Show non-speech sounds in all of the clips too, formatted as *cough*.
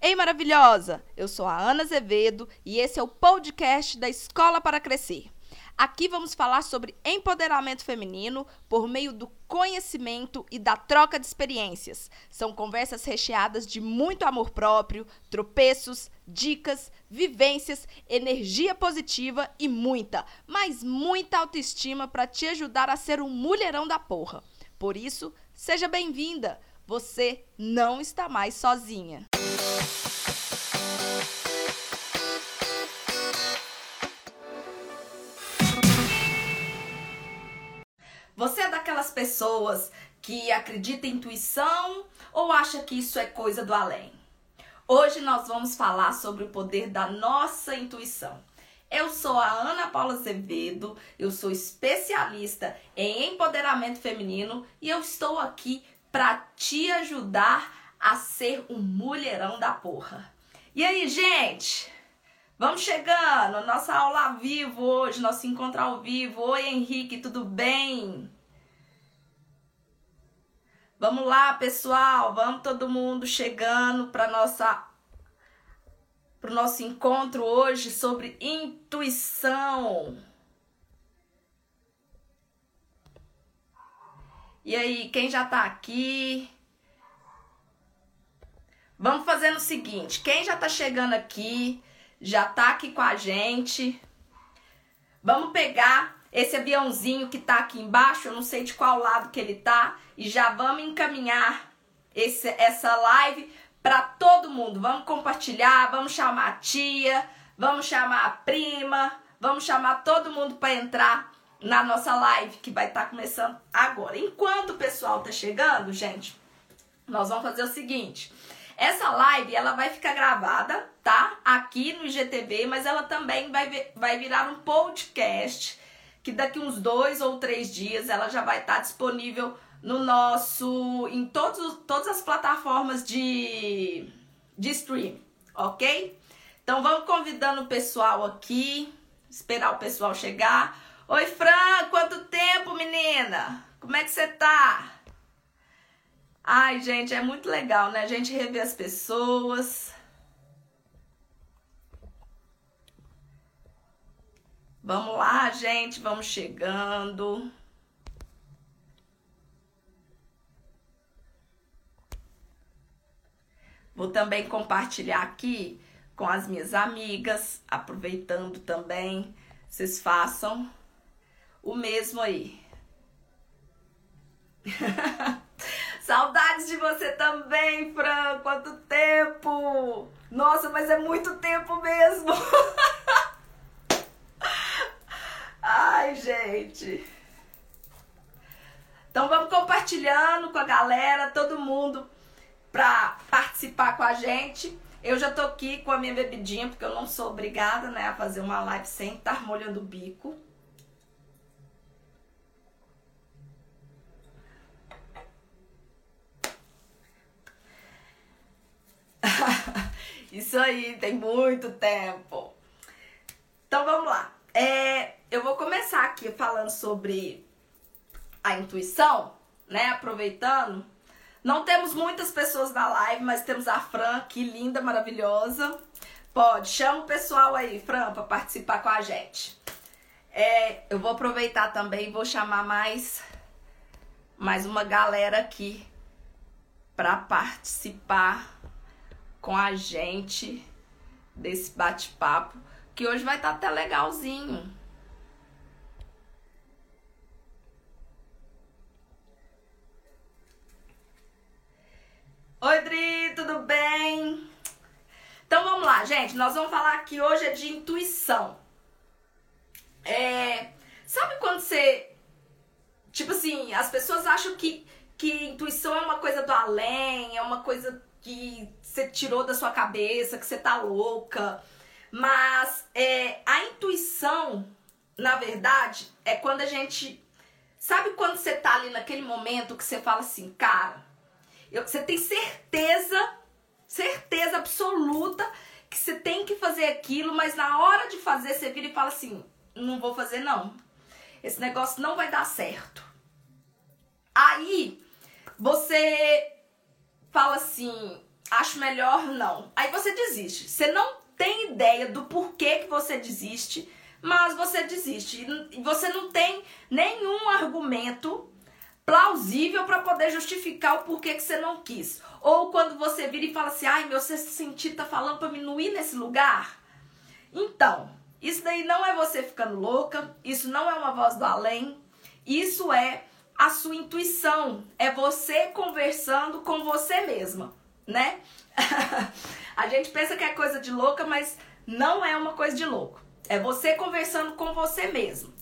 Ei, maravilhosa! Eu sou a Ana Azevedo e esse é o podcast da Escola para Crescer. Aqui vamos falar sobre empoderamento feminino por meio do conhecimento e da troca de experiências. São conversas recheadas de muito amor próprio, tropeços, dicas, vivências, energia positiva e muita, mas muita autoestima para te ajudar a ser um mulherão da porra. Por isso, seja bem-vinda! Você não está mais sozinha. Você é daquelas pessoas que acredita em intuição ou acha que isso é coisa do além? Hoje nós vamos falar sobre o poder da nossa intuição. Eu sou a Ana Paula Azevedo, eu sou especialista em empoderamento feminino e eu estou aqui para te ajudar a ser um mulherão da porra. E aí, gente? Vamos chegando, nossa aula ao vivo hoje, nosso encontro ao vivo. Oi, Henrique, tudo bem? Vamos lá, pessoal, vamos todo mundo chegando para nossa para o nosso encontro hoje sobre intuição. E aí, quem já tá aqui? Vamos fazendo o seguinte: quem já tá chegando aqui, já tá aqui com a gente. Vamos pegar esse aviãozinho que tá aqui embaixo, eu não sei de qual lado que ele tá, e já vamos encaminhar esse, essa live para todo mundo. Vamos compartilhar, vamos chamar a tia, vamos chamar a prima, vamos chamar todo mundo para entrar na nossa live que vai estar tá começando agora. Enquanto o pessoal tá chegando, gente, nós vamos fazer o seguinte. Essa live, ela vai ficar gravada, tá? Aqui no IGTV, mas ela também vai, vai virar um podcast que daqui uns dois ou três dias ela já vai estar tá disponível no nosso, em todos, todas as plataformas de, de stream, ok? Então vamos convidando o pessoal aqui, esperar o pessoal chegar. Oi, Fran, quanto tempo, menina? Como é que você tá? Ai, gente, é muito legal, né? A gente rever as pessoas. Vamos lá, gente, vamos chegando. Vou também compartilhar aqui com as minhas amigas, aproveitando também, vocês façam o mesmo aí. *laughs* Também, Fran. Quanto tempo! Nossa, mas é muito tempo mesmo. *laughs* Ai, gente. Então vamos compartilhando com a galera, todo mundo pra participar com a gente. Eu já tô aqui com a minha bebidinha, porque eu não sou obrigada, né, a fazer uma live sem estar molhando o bico. Isso aí, tem muito tempo. Então vamos lá. É, eu vou começar aqui falando sobre a intuição, né? Aproveitando. Não temos muitas pessoas na live, mas temos a Fran que linda, maravilhosa. Pode, chama o pessoal aí, Fran, para participar com a gente. É, eu vou aproveitar também, vou chamar mais mais uma galera aqui para participar com a gente desse bate-papo, que hoje vai estar tá até legalzinho. Oi, Dri, tudo bem? Então vamos lá, gente. Nós vamos falar que hoje é de intuição. É, sabe quando você. Tipo assim, as pessoas acham que, que intuição é uma coisa do além, é uma coisa que você tirou da sua cabeça, que você tá louca. Mas é, a intuição, na verdade, é quando a gente. Sabe quando você tá ali naquele momento que você fala assim, cara, eu, você tem certeza, certeza absoluta que você tem que fazer aquilo, mas na hora de fazer você vira e fala assim: não vou fazer não. Esse negócio não vai dar certo. Aí você fala assim: acho melhor não. Aí você desiste. Você não tem ideia do porquê que você desiste, mas você desiste. E você não tem nenhum argumento plausível para poder justificar o porquê que você não quis. Ou quando você vira e fala assim: "Ai, meu sexto sentido tá falando para mim não ir nesse lugar". Então, isso daí não é você ficando louca, isso não é uma voz do além, isso é a sua intuição, é você conversando com você mesma, né? *laughs* a gente pensa que é coisa de louca, mas não é uma coisa de louco. É você conversando com você mesmo.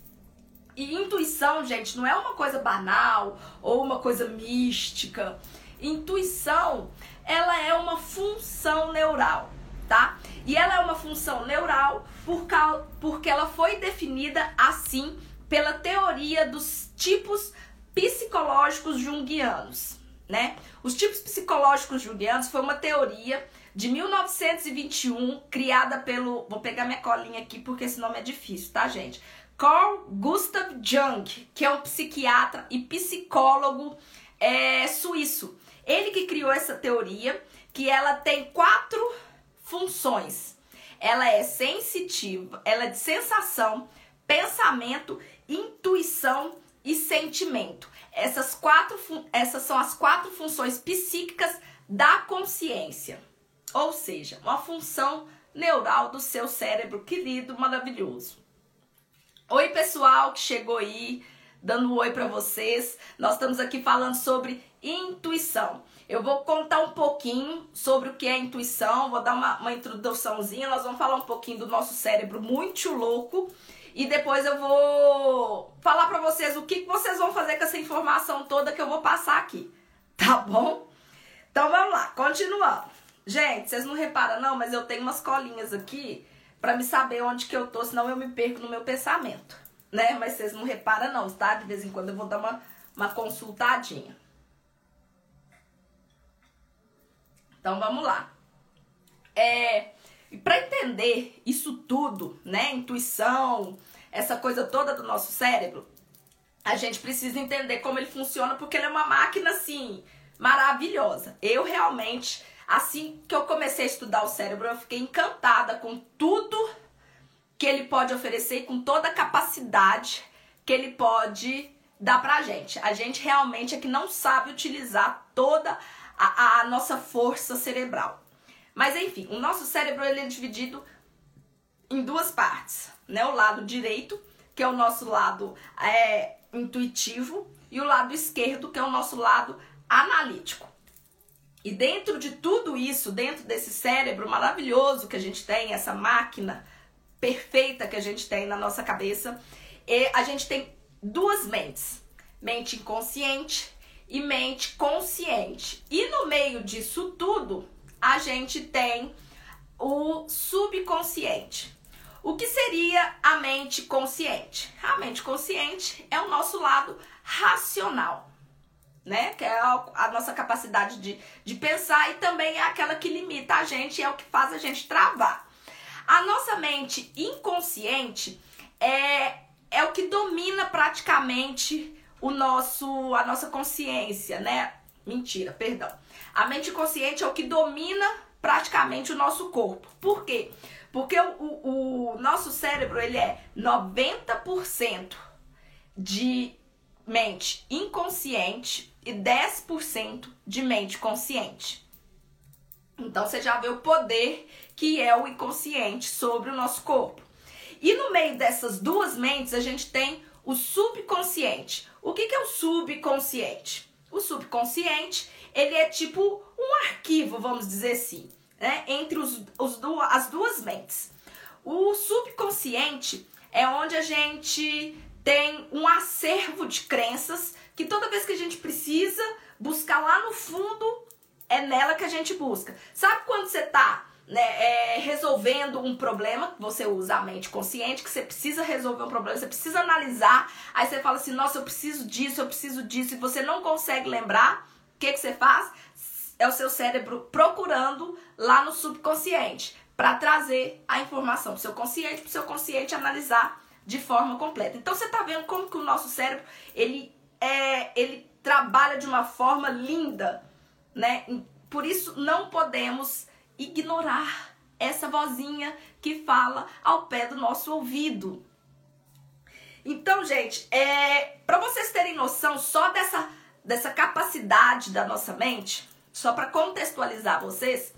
E intuição, gente, não é uma coisa banal ou uma coisa mística. Intuição, ela é uma função neural, tá? E ela é uma função neural por causa, porque ela foi definida assim pela teoria dos tipos psicológicos junguianos, né? Os tipos psicológicos junguianos foi uma teoria de 1921 criada pelo, vou pegar minha colinha aqui porque esse nome é difícil, tá, gente? Carl Gustav Jung, que é um psiquiatra e psicólogo é, suíço. Ele que criou essa teoria, que ela tem quatro funções. Ela é sensitiva, ela é de sensação, pensamento, intuição e sentimento. Essas, quatro, essas são as quatro funções psíquicas da consciência. Ou seja, uma função neural do seu cérebro querido, maravilhoso. Oi, pessoal que chegou aí, dando um oi para vocês. Nós estamos aqui falando sobre intuição. Eu vou contar um pouquinho sobre o que é intuição, vou dar uma, uma introduçãozinha, nós vamos falar um pouquinho do nosso cérebro muito louco e depois eu vou falar para vocês o que, que vocês vão fazer com essa informação toda que eu vou passar aqui. *laughs* Tá bom? Então vamos lá, continuando. Gente, vocês não reparam não, mas eu tenho umas colinhas aqui para me saber onde que eu tô, senão eu me perco no meu pensamento, né? Mas vocês não reparam não, tá? De vez em quando eu vou dar uma, uma consultadinha. Então vamos lá. É, e para entender isso tudo, né, intuição, essa coisa toda do nosso cérebro, a gente precisa entender como ele funciona, porque ele é uma máquina assim maravilhosa. Eu realmente, assim que eu comecei a estudar o cérebro, eu fiquei encantada com tudo que ele pode oferecer e com toda a capacidade que ele pode dar pra gente. A gente realmente é que não sabe utilizar toda a, a nossa força cerebral. Mas enfim, o nosso cérebro ele é dividido em duas partes, né? O lado direito, que é o nosso lado é, intuitivo, e o lado esquerdo, que é o nosso lado analítico. E dentro de tudo isso, dentro desse cérebro maravilhoso que a gente tem, essa máquina perfeita que a gente tem na nossa cabeça, a gente tem duas mentes: mente inconsciente e mente consciente. E no meio disso tudo, a gente tem o subconsciente. O que seria a mente consciente? A mente consciente é o nosso lado racional, né? Que é a, nossa capacidade de, de pensar e também é aquela que limita a gente, é o que faz a gente travar. A nossa mente inconsciente é, é o que domina praticamente o nosso a nossa consciência, né? Mentira, perdão. A mente consciente é o que domina praticamente o nosso corpo. Por quê? Porque o, o, o nosso cérebro ele é 90% de mente inconsciente e 10% de mente consciente. Então você já vê o poder que é o inconsciente sobre o nosso corpo. E no meio dessas duas mentes a gente tem o subconsciente. O que, que é o subconsciente? O subconsciente ele é tipo um arquivo, vamos dizer assim, né? entre os, os as duas mentes. O subconsciente é onde a gente tem um acervo de crenças que toda vez que a gente precisa buscar lá no fundo, é nela que a gente busca. Sabe quando você tá né, é, resolvendo um problema, você usa a mente consciente, que você precisa resolver um problema, você precisa analisar, aí você fala assim, nossa, eu preciso disso, eu preciso disso, e você não consegue lembrar, o que, que você faz? É o seu cérebro procurando lá no subconsciente para trazer a informação para o seu consciente, para o seu consciente analisar de forma completa. Então você está vendo como que o nosso cérebro ele é, ele trabalha de uma forma linda, né? por isso não podemos ignorar essa vozinha que fala ao pé do nosso ouvido. Então, gente, é, para vocês terem noção só dessa, dessa capacidade da nossa mente, só para contextualizar vocês,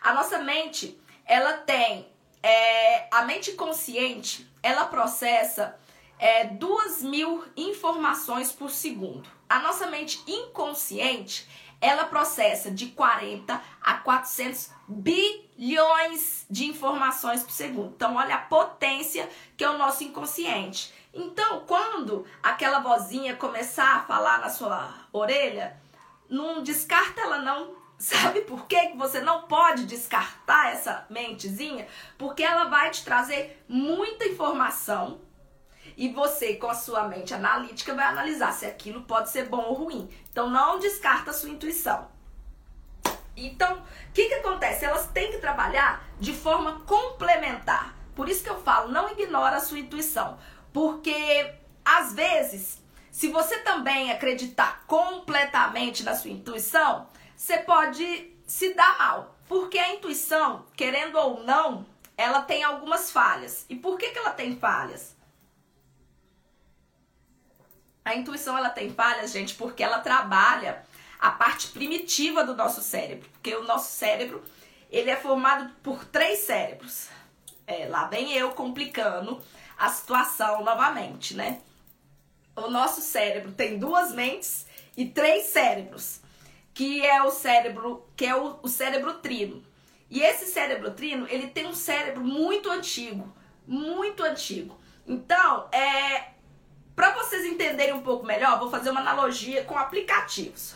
a nossa mente, ela tem é, a mente consciente, ela processa é, duas mil informações por segundo. A nossa mente inconsciente, ela processa de 40 a 400 bilhões de informações por segundo. Então, olha a potência que é o nosso inconsciente. Então, quando aquela vozinha começar a falar na sua orelha, não descarta ela não. *laughs* Sabe por que você não pode descartar essa mentezinha? Porque ela vai te trazer muita informação e você, com a sua mente analítica, vai analisar se aquilo pode ser bom ou ruim. Então, não descarta a sua intuição. Então, o que, que acontece? Elas têm que trabalhar de forma complementar. Por isso que eu falo, não ignora a sua intuição. Porque, às vezes, se você também acreditar completamente na sua intuição, você pode se dar mal. Porque a intuição, querendo ou não, ela tem algumas falhas. E por que, que ela tem falhas? A intuição ela tem falhas, gente, porque ela trabalha a parte primitiva do nosso cérebro, porque o nosso cérebro ele é formado por três cérebros. É, lá vem eu complicando a situação novamente, né? O nosso cérebro tem duas mentes e três cérebros, que é o cérebro, que é o, o cérebro trino. E esse cérebro trino, ele tem um cérebro muito antigo, muito antigo. Então, é, para vocês entenderem um pouco melhor, vou fazer uma analogia com aplicativos.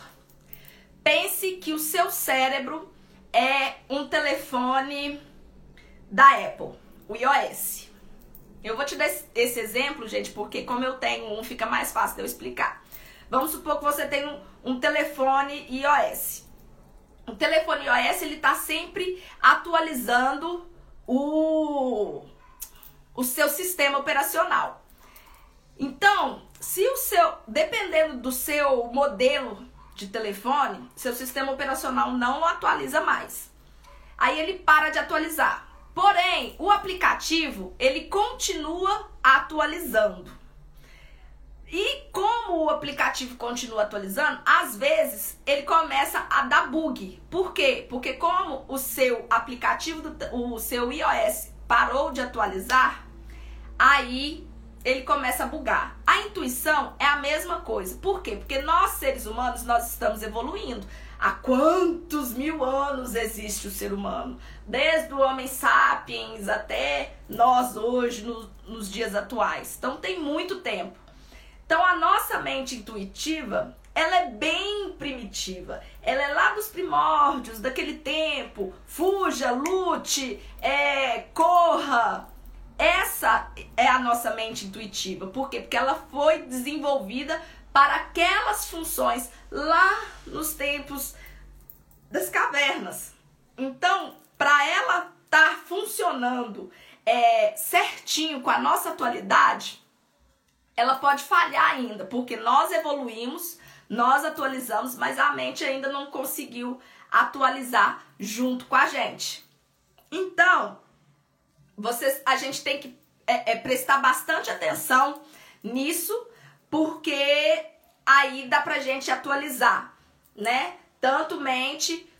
Pense que o seu cérebro é um telefone da Apple, o iOS. Eu vou te dar esse exemplo, gente, porque como eu tenho um, fica mais fácil de eu explicar. Vamos supor que você tem um, um telefone iOS. O telefone iOS ele está sempre atualizando o, o seu sistema operacional. Então, se o seu, dependendo do seu modelo de telefone, seu sistema operacional não atualiza mais. Aí ele para de atualizar. Porém, o aplicativo, ele continua atualizando. E como o aplicativo continua atualizando, às vezes ele começa a dar bug. Por quê? Porque como o seu aplicativo, do, o seu iOS parou de atualizar, aí ele começa a bugar. A intuição é a mesma coisa. Por quê? Porque nós, seres humanos, nós estamos evoluindo. Há quantos mil anos existe o ser humano? Desde o homem sapiens até nós hoje, no, nos dias atuais. Então tem muito tempo. Então a nossa mente intuitiva, ela é bem primitiva. Ela é lá dos primórdios, daquele tempo. Fuja, lute, é, corra, essa é a nossa mente intuitiva. Por quê? Porque ela foi desenvolvida para aquelas funções lá nos tempos das cavernas. Então, para ela estar tá funcionando é, certinho com a nossa atualidade, ela pode falhar ainda, porque nós evoluímos, nós atualizamos, mas a mente ainda não conseguiu atualizar junto com a gente. Então, vocês, a gente tem que é, é, prestar bastante atenção nisso, porque aí dá pra gente atualizar, né? Tanto mente,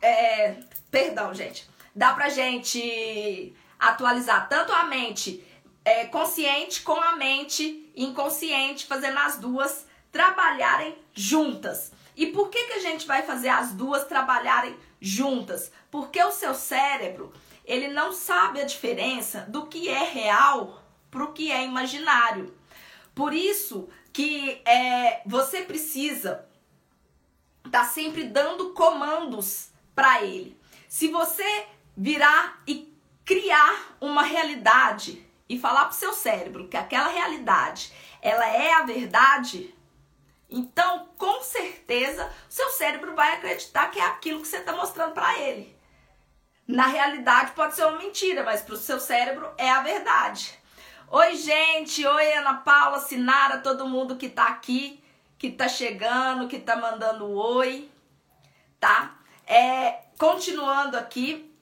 é, perdão, gente, dá pra gente atualizar tanto a mente é, consciente com a mente inconsciente, fazendo as duas trabalharem juntas. E por que, que a gente vai fazer as duas trabalharem juntas? Porque o seu cérebro ele não sabe a diferença do que é real para o que é imaginário. Por isso que é, você precisa estar tá sempre dando comandos para ele. Se você virar e criar uma realidade e falar para o seu cérebro que aquela realidade ela é a verdade, então com certeza seu cérebro vai acreditar que é aquilo que você está mostrando para ele. Na realidade pode ser uma mentira, mas para o seu cérebro é a verdade. Oi, gente. Oi, Ana Paula, Sinara, todo mundo que tá aqui, que tá chegando, que tá mandando oi, tá? É, continuando aqui,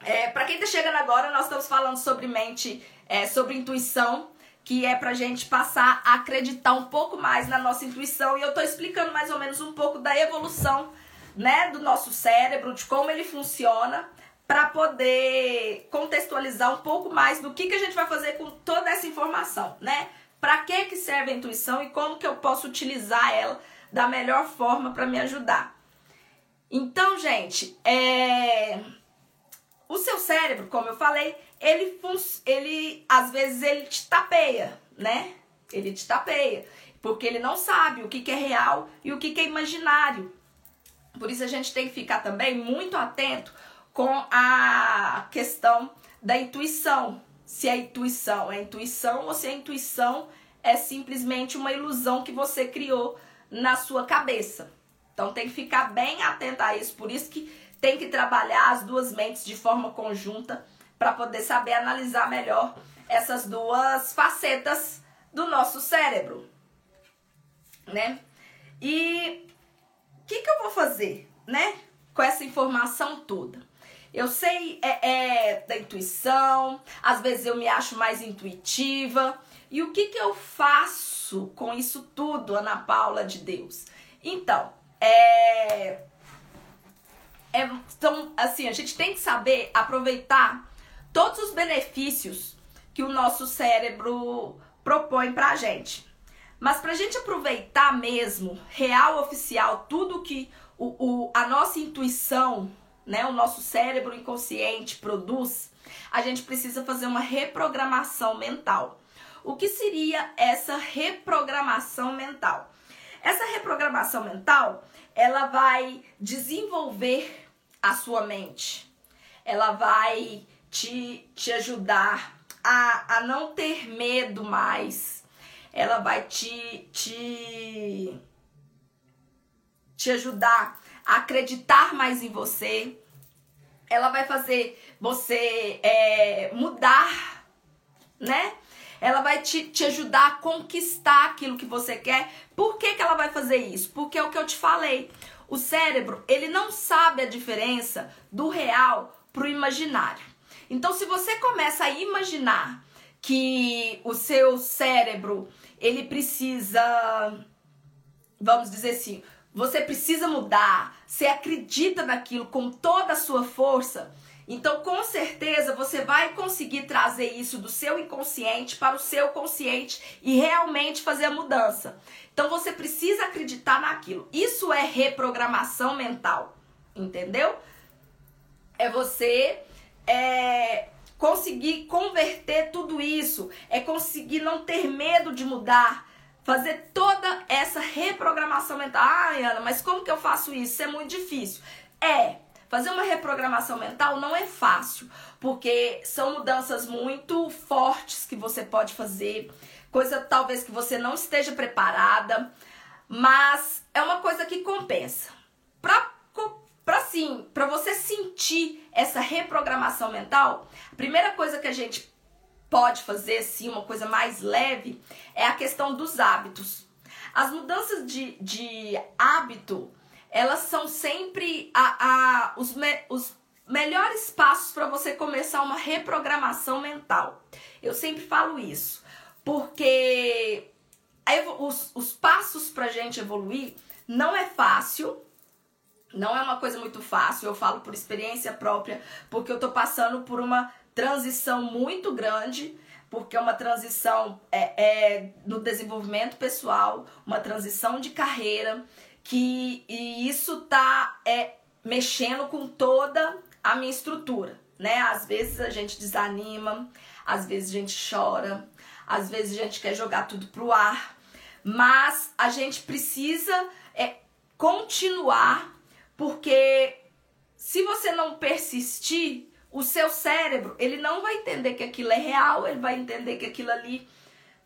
é, para quem tá chegando agora, nós estamos falando sobre mente, é, sobre intuição, que é pra gente passar a acreditar um pouco mais na nossa intuição. E eu tô explicando mais ou menos um pouco da evolução, né, do nosso cérebro, de como ele funciona, para poder contextualizar um pouco mais do que, que a gente vai fazer com toda essa informação, né? Para que que serve a intuição e como que eu posso utilizar ela da melhor forma para me ajudar. Então, gente, é o seu cérebro, como eu falei, ele, ele às vezes ele te tapeia, né? Ele te tapeia, porque ele não sabe o que, que é real e o que, que é imaginário. Por isso a gente tem que ficar também muito atento com a questão da intuição. Se a intuição é intuição ou se a intuição é simplesmente uma ilusão que você criou na sua cabeça. Então tem que ficar bem atento a isso, por isso que tem que trabalhar as duas mentes de forma conjunta para poder saber analisar melhor essas duas facetas do nosso cérebro, né? E o que, que eu vou fazer, né? Com essa informação toda. Eu sei é, é, da intuição, às vezes eu me acho mais intuitiva. E o que, que eu faço com isso tudo, Ana Paula de Deus? Então, é, é, então, assim, a gente tem que saber aproveitar todos os benefícios que o nosso cérebro propõe pra gente. Mas pra gente aproveitar mesmo, real, oficial, tudo que o, o, a nossa intuição, né, o nosso cérebro inconsciente produz, a gente precisa fazer uma reprogramação mental. O que seria essa reprogramação mental? Essa reprogramação mental, ela vai desenvolver a sua mente. Ela vai te, te ajudar a, a não ter medo mais. Ela vai te, te, te ajudar a acreditar mais em você. Ela vai fazer você é, mudar, né? Ela vai te, te ajudar a conquistar aquilo que você quer. Por que, que ela vai fazer isso? Porque é o que eu te falei. O cérebro, ele não sabe a diferença do real pro imaginário. Então, se você começa a imaginar que o seu cérebro, ele precisa, vamos dizer assim, você precisa mudar, você acredita naquilo com toda a sua força, então, com certeza, você vai conseguir trazer isso do seu inconsciente para o seu consciente e realmente fazer a mudança. Então, você precisa acreditar naquilo. Isso é reprogramação mental, entendeu? É você é, conseguir converter tudo isso, é conseguir não ter medo de mudar, fazer toda essa reprogramação mental. Ah, Ana, mas como que eu faço isso? Isso é muito difícil. É, Fazer uma reprogramação mental não é fácil, porque são mudanças muito fortes que você pode fazer, coisa talvez que você não esteja preparada, mas é uma coisa que compensa. Pra, pra sim, pra você sentir essa reprogramação mental, a primeira coisa que a gente pode fazer, sim, uma coisa mais leve, é a questão dos hábitos. As mudanças de, de hábito elas são sempre a, a, os, me, os melhores passos para você começar uma reprogramação mental. Eu sempre falo isso, porque os, os passos para gente evoluir não é fácil, não é uma coisa muito fácil, eu falo por experiência própria, porque eu tô passando por uma transição muito grande, porque é uma transição é, é, no desenvolvimento pessoal, uma transição de carreira que e isso tá é, mexendo com toda a minha estrutura, né? Às vezes a gente desanima, às vezes a gente chora, às vezes a gente quer jogar tudo pro ar, mas a gente precisa é, continuar, porque se você não persistir, o seu cérebro ele não vai entender que aquilo é real, ele vai entender que aquilo ali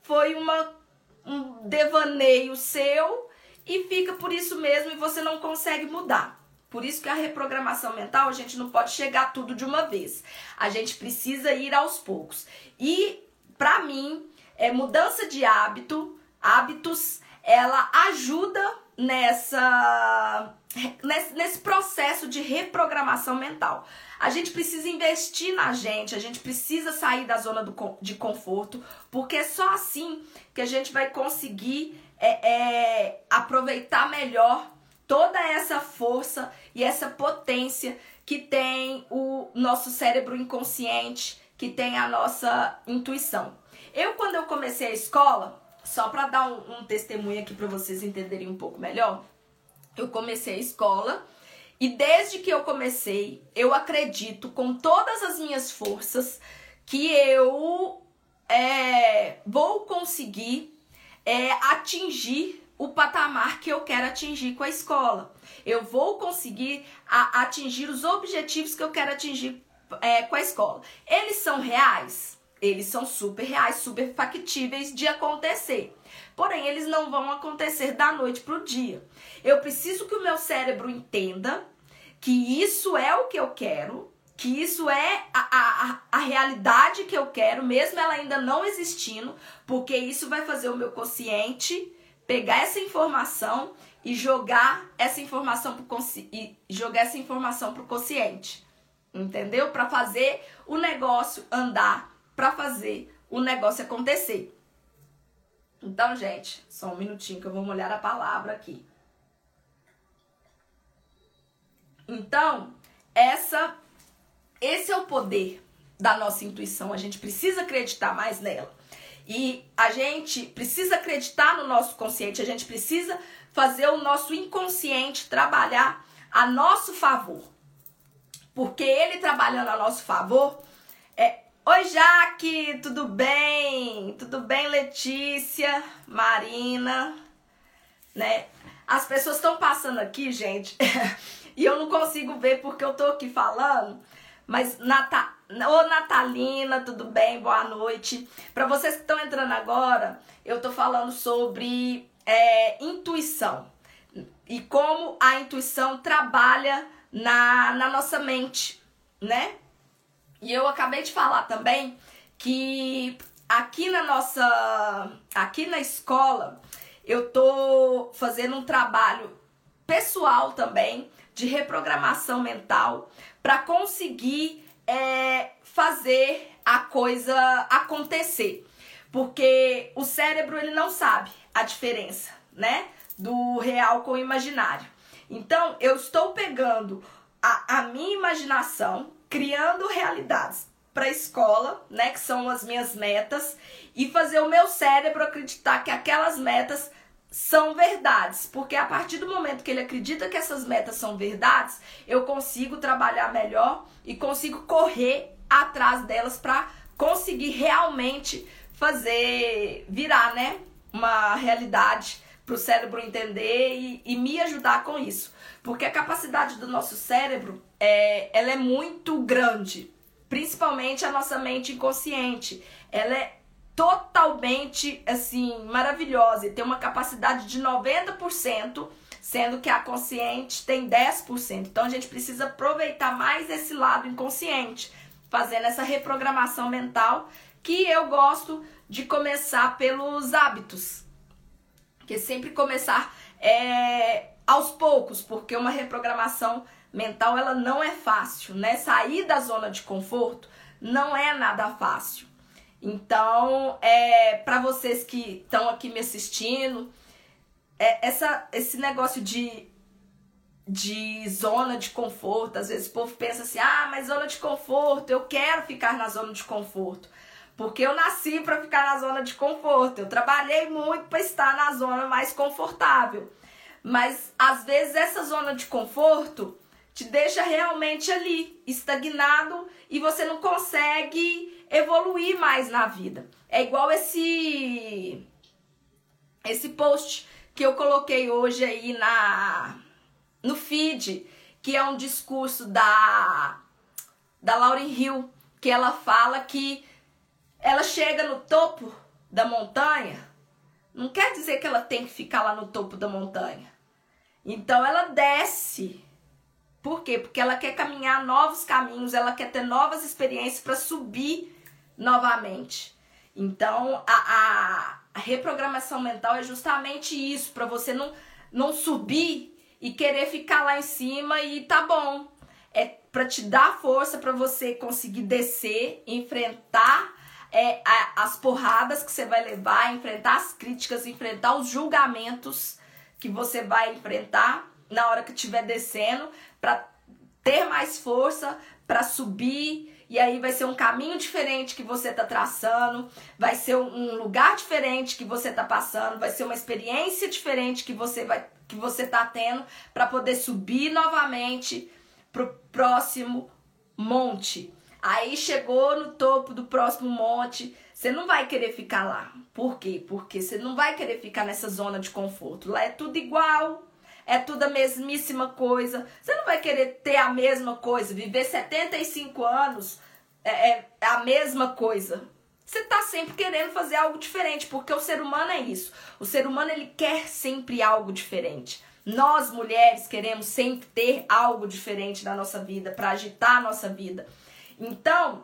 foi uma, um devaneio seu e fica por isso mesmo e você não consegue mudar. Por isso que a reprogramação mental a gente não pode chegar tudo de uma vez. A gente precisa ir aos poucos. E para mim, é mudança de hábito, hábitos ela ajuda nessa nesse processo de reprogramação mental. A gente precisa investir na gente, a gente precisa sair da zona do, de conforto, porque é só assim que a gente vai conseguir é, é, aproveitar melhor toda essa força e essa potência que tem o nosso cérebro inconsciente, que tem a nossa intuição. Eu, quando eu comecei a escola, só para dar um, um testemunho aqui para vocês entenderem um pouco melhor, eu comecei a escola e desde que eu comecei, eu acredito com todas as minhas forças que eu é, vou conseguir é, atingir o patamar que eu quero atingir com a escola. Eu vou conseguir a, atingir os objetivos que eu quero atingir é, com a escola. Eles são reais? Eles são super reais, super factíveis de acontecer. Porém, eles não vão acontecer da noite para o dia. Eu preciso que o meu cérebro entenda que isso é o que eu quero, que isso é a, a, a realidade que eu quero, mesmo ela ainda não existindo, porque isso vai fazer o meu consciente pegar essa informação e jogar essa informação pro consci... e jogar essa informação pro consciente. Entendeu? Para fazer o negócio andar, para fazer o negócio acontecer. Então, gente, só um minutinho que eu vou molhar a palavra aqui. Então, essa esse é o poder da nossa intuição. A gente precisa acreditar mais nela. E a gente precisa acreditar no nosso consciente, a gente precisa fazer o nosso inconsciente trabalhar a nosso favor. Porque ele trabalhando a nosso favor, Oi, Jaque, tudo bem? Tudo bem, Letícia, Marina, né? As pessoas estão passando aqui, gente, *laughs* e eu não consigo ver porque eu tô aqui falando, mas Nata... Ô Natalina, tudo bem? Boa noite. Para vocês que estão entrando agora, eu tô falando sobre é, intuição e como a intuição trabalha na, na nossa mente, né? E eu acabei de falar também que aqui na nossa, aqui na escola, eu tô fazendo um trabalho pessoal também de reprogramação mental para conseguir é, fazer a coisa acontecer. Porque o cérebro ele não sabe a diferença, né? Do real com o imaginário. Então, eu estou pegando a, a minha imaginação, criando realidades para a escola, né, que são as minhas metas, e fazer o meu cérebro acreditar que aquelas metas são verdades, porque a partir do momento que ele acredita que essas metas são verdades, eu consigo trabalhar melhor e consigo correr atrás delas para conseguir realmente fazer virar, né, uma realidade para o cérebro entender e, e me ajudar com isso. Porque a capacidade do nosso cérebro é, ela é muito grande, principalmente a nossa mente inconsciente. Ela é totalmente assim maravilhosa e tem uma capacidade de 90%, sendo que a consciente tem 10%. Então a gente precisa aproveitar mais esse lado inconsciente, fazendo essa reprogramação mental que eu gosto de começar pelos hábitos. Que sempre começar é, aos poucos, porque uma reprogramação ela não é fácil, né? Sair da zona de conforto não é nada fácil. Então, é para vocês que estão aqui me assistindo, é, essa, esse negócio de, de zona de conforto, às vezes o povo pensa assim: ah, mas zona de conforto, eu quero ficar na zona de conforto. Porque eu nasci para ficar na zona de conforto. Eu trabalhei muito para estar na zona mais confortável. Mas às vezes essa zona de conforto te deixa realmente ali, estagnado e você não consegue evoluir mais na vida. É igual esse esse post que eu coloquei hoje aí na no feed, que é um discurso da da Lauryn Hill, que ela fala que ela chega no topo da montanha não quer dizer que ela tem que ficar lá no topo da montanha. Então ela desce. Por quê? Porque ela quer caminhar novos caminhos, ela quer ter novas experiências para subir novamente. Então a, a reprogramação mental é justamente isso, para você não, não subir e querer ficar lá em cima e tá bom. É para te dar força para você conseguir descer, enfrentar é, a, as porradas que você vai levar, enfrentar as críticas, enfrentar os julgamentos que você vai enfrentar na hora que estiver descendo, para ter mais força, para subir. E aí vai ser um caminho diferente que você tá traçando, vai ser um lugar diferente que você tá passando, vai ser uma experiência diferente que você vai que você tá tendo para poder subir novamente pro próximo monte. Aí chegou no topo do próximo monte, você não vai querer ficar lá. Por quê? Porque você não vai querer ficar nessa zona de conforto. Lá é tudo igual, é tudo a mesmíssima coisa. Você não vai querer ter a mesma coisa, viver 75 anos é, é a mesma coisa. Você tá sempre querendo fazer algo diferente, porque o ser humano é isso. O ser humano ele quer sempre algo diferente. Nós mulheres queremos sempre ter algo diferente na nossa vida, para agitar a nossa vida. Então,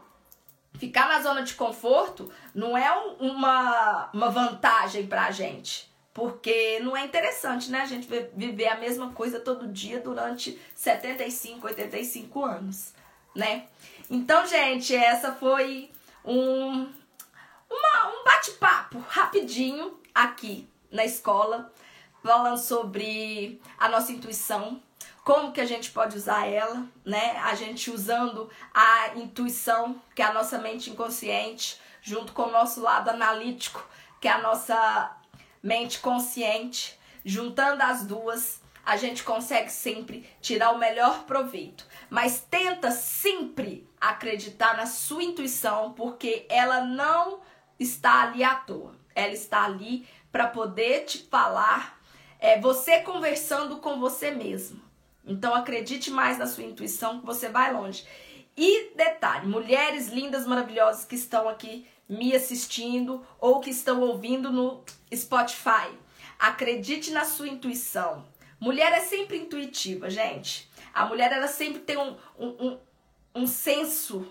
ficar na zona de conforto não é uma, uma vantagem pra gente. Porque não é interessante, né? A gente viver a mesma coisa todo dia durante 75, 85 anos, né? Então, gente, essa foi um, uma, um bate-papo rapidinho aqui na escola, falando sobre a nossa intuição, como que a gente pode usar ela, né? A gente usando a intuição, que é a nossa mente inconsciente, junto com o nosso lado analítico, que é a nossa mente consciente, juntando as duas, a gente consegue sempre tirar o melhor proveito. Mas tenta sempre acreditar na sua intuição, porque ela não está ali à toa. Ela está ali para poder te falar, é você conversando com você mesmo. Então acredite mais na sua intuição que você vai longe. E detalhe, mulheres lindas, maravilhosas que estão aqui me assistindo ou que estão ouvindo no Spotify. Acredite na sua intuição. Mulher é sempre intuitiva, gente. A mulher ela sempre tem um, um, um, um senso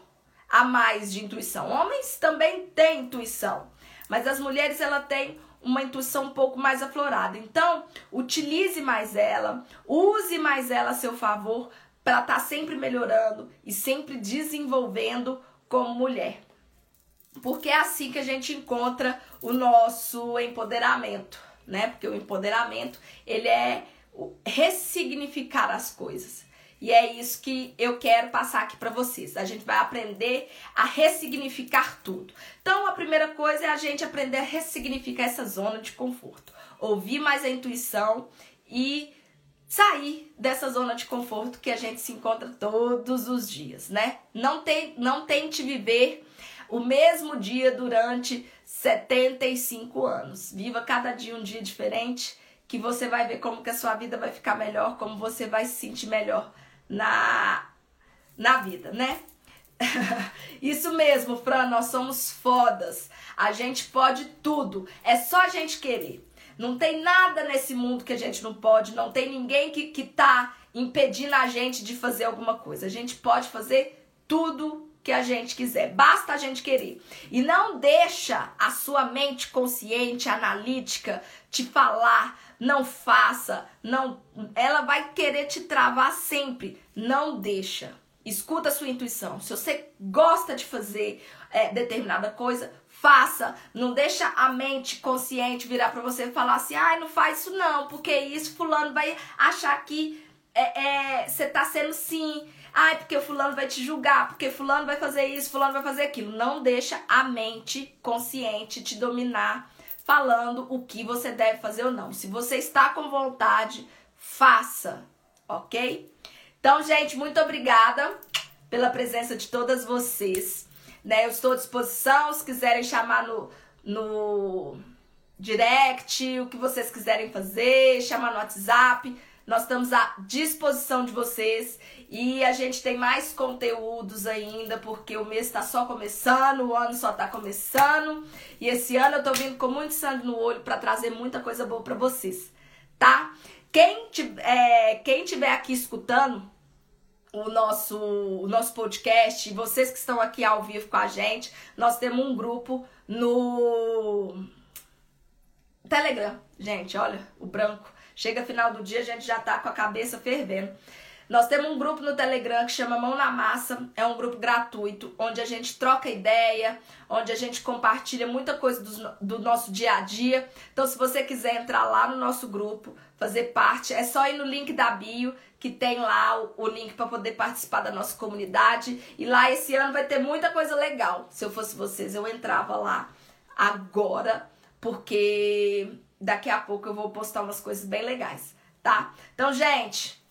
a mais de intuição. Homens também têm intuição, mas as mulheres ela têm uma intuição um pouco mais aflorada. Então, utilize mais ela, use mais ela a seu favor para estar tá sempre melhorando e sempre desenvolvendo como mulher. Porque é assim que a gente encontra o nosso empoderamento, né? Porque o empoderamento, ele é ressignificar as coisas. E é isso que eu quero passar aqui para vocês. A gente vai aprender a ressignificar tudo. Então, a primeira coisa é a gente aprender a ressignificar essa zona de conforto. Ouvir mais a intuição e sair dessa zona de conforto que a gente se encontra todos os dias, né? Não, tem, não tente viver o mesmo dia durante 75 anos. Viva cada dia um dia diferente, que você vai ver como que a sua vida vai ficar melhor, como você vai se sentir melhor na, na vida, né? *laughs* Isso mesmo, Fran, nós somos fodas. A gente pode tudo. É só a gente querer. Não tem nada nesse mundo que a gente não pode. Não tem ninguém que, que tá impedindo a gente de fazer alguma coisa. A gente pode fazer tudo que a gente quiser. Basta a gente querer. E não deixa a sua mente consciente, analítica, te falar não faça, não, ela vai querer te travar sempre. Não deixa. Escuta a sua intuição. Se você gosta de fazer é, determinada coisa, faça. Não deixa a mente consciente virar para você e falar assim, ai, não faz isso não, porque isso fulano vai achar que é, é, você tá sendo sim. Ai, porque fulano vai te julgar, porque fulano vai fazer isso, fulano vai fazer aquilo. Não deixa a mente consciente te dominar falando o que você deve fazer ou não. Se você está com vontade, faça, ok? Então, gente, muito obrigada pela presença de todas vocês. Né? Eu estou à disposição, se quiserem chamar no, no direct, o que vocês quiserem fazer, chamar no WhatsApp. Nós estamos à disposição de vocês e a gente tem mais conteúdos ainda, porque o mês está só começando, o ano só está começando. E esse ano eu tô vindo com muito sangue no olho para trazer muita coisa boa para vocês, tá? Quem, é, quem tiver aqui escutando o nosso, o nosso podcast, vocês que estão aqui ao vivo com a gente, nós temos um grupo no. Telegram, gente, olha, o branco. Chega final do dia, a gente já tá com a cabeça fervendo. Nós temos um grupo no Telegram que chama Mão na Massa, é um grupo gratuito, onde a gente troca ideia, onde a gente compartilha muita coisa do, do nosso dia a dia. Então, se você quiser entrar lá no nosso grupo, fazer parte, é só ir no link da bio, que tem lá o, o link para poder participar da nossa comunidade. E lá esse ano vai ter muita coisa legal. Se eu fosse vocês, eu entrava lá agora, porque daqui a pouco eu vou postar umas coisas bem legais, tá? Então, gente.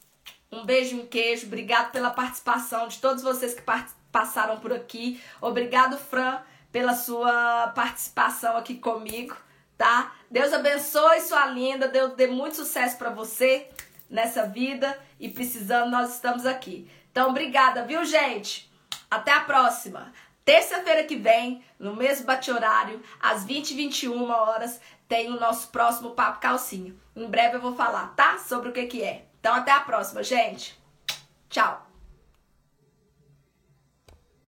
Um beijo, um queijo. Obrigado pela participação de todos vocês que passaram por aqui. Obrigado, Fran, pela sua participação aqui comigo, tá? Deus abençoe sua linda. Deus dê muito sucesso para você nessa vida e precisando nós estamos aqui. Então, obrigada, viu, gente? Até a próxima. Terça-feira que vem, no mesmo bate-horário, às 20 e 21 horas, tem o nosso próximo Papo Calcinho. Em breve eu vou falar, tá? Sobre o que que é. Então até a próxima, gente. Tchau.